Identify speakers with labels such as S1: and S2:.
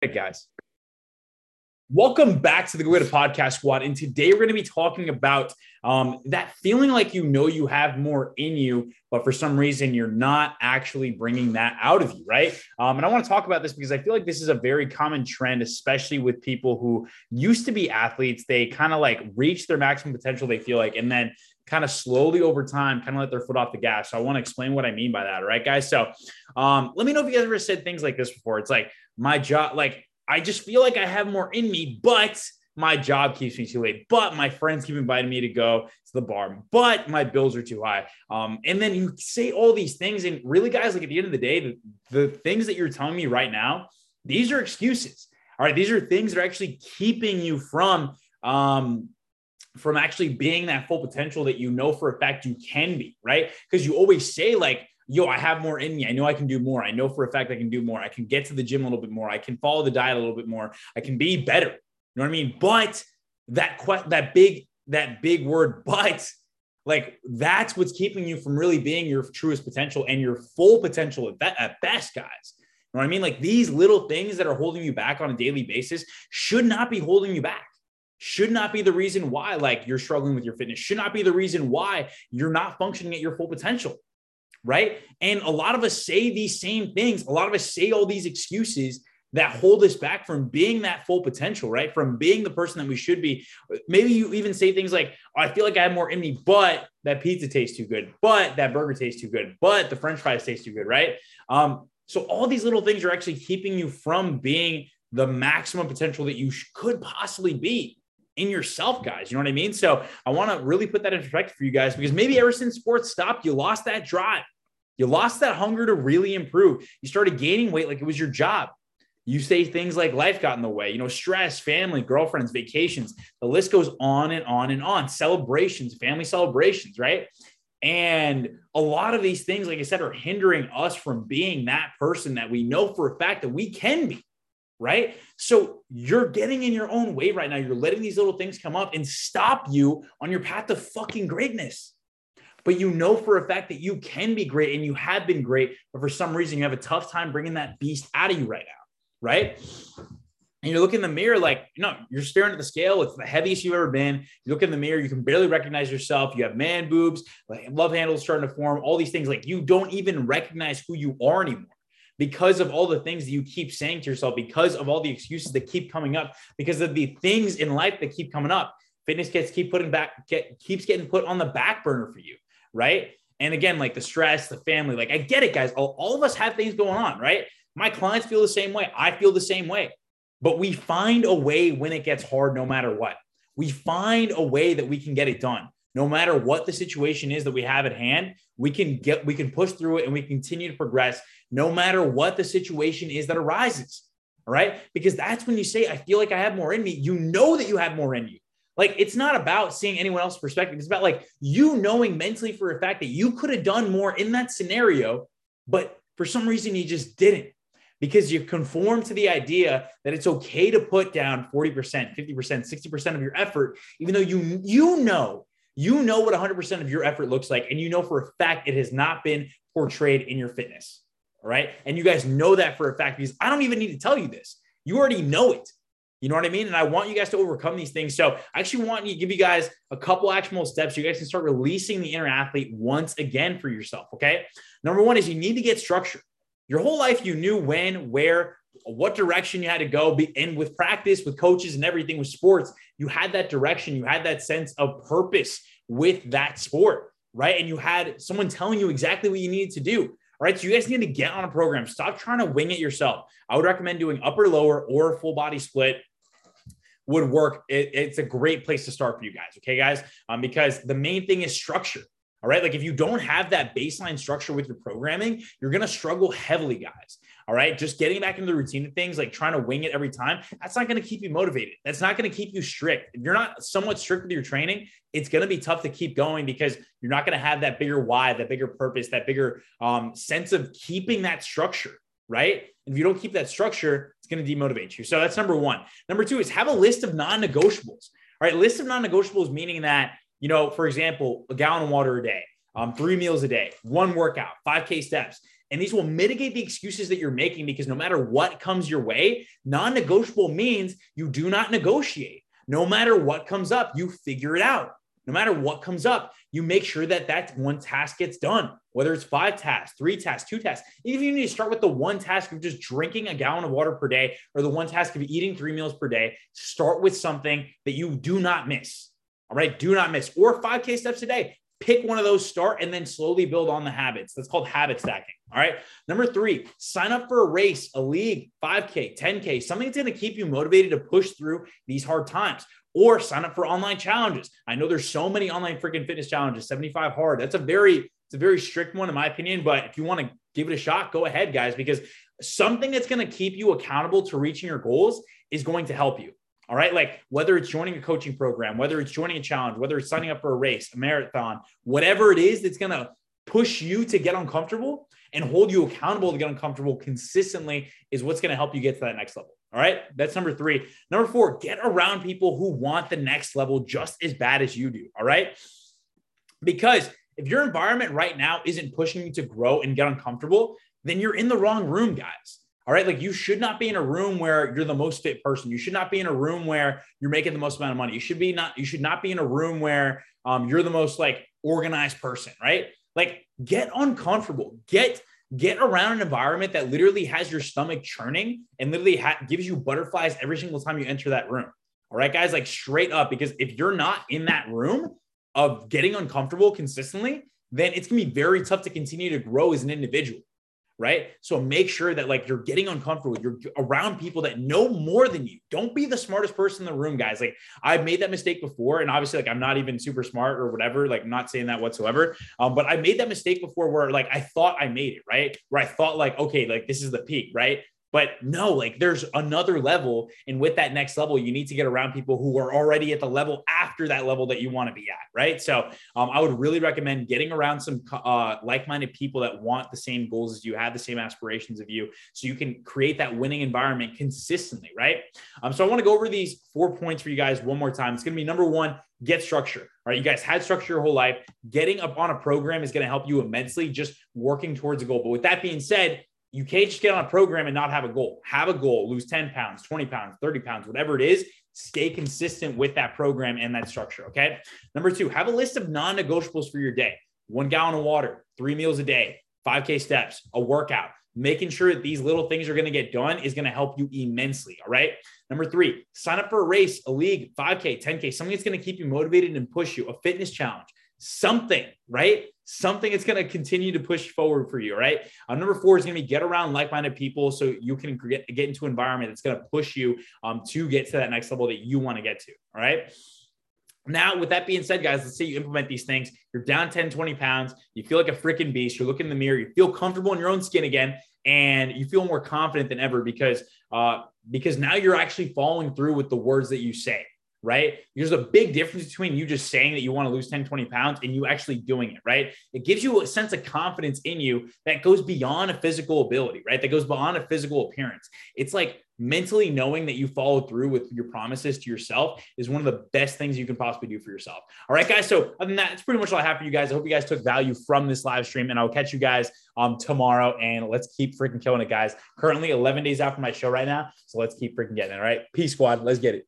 S1: Hey, guys. Welcome back to the Go Podcast Squad. And today we're going to be talking about um, that feeling like you know you have more in you, but for some reason you're not actually bringing that out of you, right? Um, and I want to talk about this because I feel like this is a very common trend, especially with people who used to be athletes. They kind of like reach their maximum potential, they feel like, and then kind of slowly over time kind of let their foot off the gas. So I want to explain what I mean by that. All right, guys. So um, let me know if you guys ever said things like this before. It's like my job, like I just feel like I have more in me, but my job keeps me too late. But my friends keep inviting me to go to the bar, but my bills are too high. Um, and then you say all these things, and really, guys, like at the end of the day, the, the things that you're telling me right now, these are excuses. All right, these are things that are actually keeping you from um, from actually being that full potential that you know for a fact you can be, right? Because you always say like yo, I have more in me. I know I can do more. I know for a fact I can do more. I can get to the gym a little bit more. I can follow the diet a little bit more. I can be better. You know what I mean? But that que- that big that big word, but like that's what's keeping you from really being your truest potential and your full potential at, be- at best, guys. You know what I mean? Like these little things that are holding you back on a daily basis should not be holding you back. Should not be the reason why like you're struggling with your fitness. Should not be the reason why you're not functioning at your full potential right? And a lot of us say these same things. A lot of us say all these excuses that hold us back from being that full potential, right? From being the person that we should be. Maybe you even say things like, oh, I feel like I have more in me, but that pizza tastes too good, but that burger tastes too good, but the french fries taste too good, right? Um, so all these little things are actually keeping you from being the maximum potential that you could possibly be in yourself, guys. You know what I mean? So I want to really put that in perspective for you guys because maybe ever since sports stopped, you lost that drive. You lost that hunger to really improve. You started gaining weight like it was your job. You say things like life got in the way, you know, stress, family, girlfriends, vacations. The list goes on and on and on. Celebrations, family celebrations, right? And a lot of these things, like I said, are hindering us from being that person that we know for a fact that we can be, right? So you're getting in your own way right now. You're letting these little things come up and stop you on your path to fucking greatness but you know for a fact that you can be great and you have been great, but for some reason you have a tough time bringing that beast out of you right now, right? And you look in the mirror, like, know, you're staring at the scale. It's the heaviest you've ever been. You look in the mirror, you can barely recognize yourself. You have man boobs, like love handles starting to form, all these things. Like, you don't even recognize who you are anymore because of all the things that you keep saying to yourself, because of all the excuses that keep coming up, because of the things in life that keep coming up. Fitness gets keep putting back, get, keeps getting put on the back burner for you right? And again, like the stress, the family, like I get it, guys. All, all of us have things going on, right? My clients feel the same way. I feel the same way. But we find a way when it gets hard, no matter what. We find a way that we can get it done. No matter what the situation is that we have at hand, we can get, we can push through it and we continue to progress no matter what the situation is that arises. All right. Because that's when you say, I feel like I have more in me. You know that you have more in you. Like it's not about seeing anyone else's perspective. It's about like you knowing mentally for a fact that you could have done more in that scenario, but for some reason you just didn't because you conform to the idea that it's okay to put down 40%, 50%, 60% of your effort, even though you you know, you know what 100% of your effort looks like. And you know for a fact it has not been portrayed in your fitness. All right. And you guys know that for a fact because I don't even need to tell you this. You already know it. You know what I mean? And I want you guys to overcome these things. So I actually want to give you guys a couple actionable steps. so You guys can start releasing the inner athlete once again for yourself. Okay. Number one is you need to get structure. Your whole life, you knew when, where, what direction you had to go. And with practice, with coaches and everything with sports, you had that direction. You had that sense of purpose with that sport, right? And you had someone telling you exactly what you needed to do. All right. So you guys need to get on a program. Stop trying to wing it yourself. I would recommend doing upper, lower, or full body split would work. It, it's a great place to start for you guys. Okay, guys. Um, because the main thing is structure. All right. Like if you don't have that baseline structure with your programming, you're going to struggle heavily, guys. All right. Just getting back into the routine of things, like trying to wing it every time, that's not going to keep you motivated. That's not going to keep you strict. If you're not somewhat strict with your training, it's going to be tough to keep going because you're not going to have that bigger why, that bigger purpose, that bigger um, sense of keeping that structure. Right. And if you don't keep that structure, it's going to demotivate you. So that's number one. Number two is have a list of non negotiables. All right. List of non negotiables, meaning that, you know, for example, a gallon of water a day, um, three meals a day, one workout, 5K steps. And these will mitigate the excuses that you're making because no matter what comes your way, non negotiable means you do not negotiate. No matter what comes up, you figure it out. No matter what comes up, you make sure that that one task gets done, whether it's five tasks, three tasks, two tasks. Even if you need to start with the one task of just drinking a gallon of water per day or the one task of eating three meals per day, start with something that you do not miss. All right. Do not miss or 5K steps a day pick one of those, start, and then slowly build on the habits. That's called habit stacking. All right. Number three, sign up for a race, a league, 5K, 10K, something that's going to keep you motivated to push through these hard times. Or sign up for online challenges. I know there's so many online freaking fitness challenges, 75 hard. That's a very, it's a very strict one in my opinion. But if you want to give it a shot, go ahead, guys, because something that's going to keep you accountable to reaching your goals is going to help you. All right. Like whether it's joining a coaching program, whether it's joining a challenge, whether it's signing up for a race, a marathon, whatever it is that's going to push you to get uncomfortable and hold you accountable to get uncomfortable consistently is what's going to help you get to that next level. All right. That's number three. Number four, get around people who want the next level just as bad as you do. All right. Because if your environment right now isn't pushing you to grow and get uncomfortable, then you're in the wrong room, guys. All right. Like you should not be in a room where you're the most fit person. You should not be in a room where you're making the most amount of money. You should be not, you should not be in a room where um, you're the most like organized person, right? Like get uncomfortable, get, get around an environment that literally has your stomach churning and literally ha- gives you butterflies every single time you enter that room. All right, guys, like straight up, because if you're not in that room of getting uncomfortable consistently, then it's gonna be very tough to continue to grow as an individual right? So make sure that like you're getting uncomfortable. You're around people that know more than you. Don't be the smartest person in the room, guys. Like I've made that mistake before, and obviously, like I'm not even super smart or whatever. Like not saying that whatsoever. Um, but I made that mistake before where like I thought I made it, right? Where I thought like, okay, like this is the peak, right? But no, like there's another level. And with that next level, you need to get around people who are already at the level after that level that you want to be at. Right. So um, I would really recommend getting around some uh, like minded people that want the same goals as you, have the same aspirations of you, so you can create that winning environment consistently. Right. Um, so I want to go over these four points for you guys one more time. It's going to be number one, get structure. All right. You guys had structure your whole life. Getting up on a program is going to help you immensely just working towards a goal. But with that being said, you can't just get on a program and not have a goal. Have a goal, lose 10 pounds, 20 pounds, 30 pounds, whatever it is. Stay consistent with that program and that structure. Okay. Number two, have a list of non negotiables for your day one gallon of water, three meals a day, 5K steps, a workout. Making sure that these little things are going to get done is going to help you immensely. All right. Number three, sign up for a race, a league, 5K, 10K, something that's going to keep you motivated and push you, a fitness challenge, something, right? Something that's going to continue to push forward for you, right? Uh, number four is going to be get around like-minded people so you can get, get into an environment that's going to push you um, to get to that next level that you want to get to, all right? Now, with that being said, guys, let's say you implement these things. You're down 10, 20 pounds. You feel like a freaking beast. You're looking in the mirror. You feel comfortable in your own skin again, and you feel more confident than ever because uh, because now you're actually following through with the words that you say right? There's a big difference between you just saying that you want to lose 10, 20 pounds and you actually doing it, right? It gives you a sense of confidence in you that goes beyond a physical ability, right? That goes beyond a physical appearance. It's like mentally knowing that you followed through with your promises to yourself is one of the best things you can possibly do for yourself. All right, guys. So other than that, it's pretty much all I have for you guys. I hope you guys took value from this live stream and I'll catch you guys um tomorrow and let's keep freaking killing it, guys. Currently 11 days out after my show right now. So let's keep freaking getting it. All right. Peace squad. Let's get it.